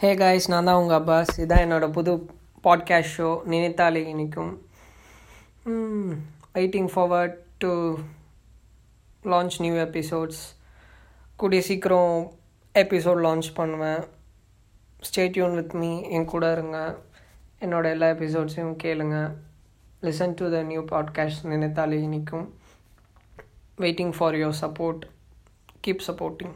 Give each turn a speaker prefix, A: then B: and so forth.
A: Hey guys நான் தான் உங்கள் அப்பாஸ். இதான் என்னோடய புது பாட்காஸ்ட் ஷோ நினைத்தாலே இனிக்கும். Waiting forward to launch new episodes கூடிய சீக்கிரம் எபிசோட் லான்ச் பண்ணுவேன். ஸ்டேட்யூன் வித் மீ என் கூட இருங்க. என்னோட எல்லா எபிசோட்ஸையும் கேளுங்க. Listen to the new podcast நினைத்தாலே இனிக்கும். Waiting for your support keep supporting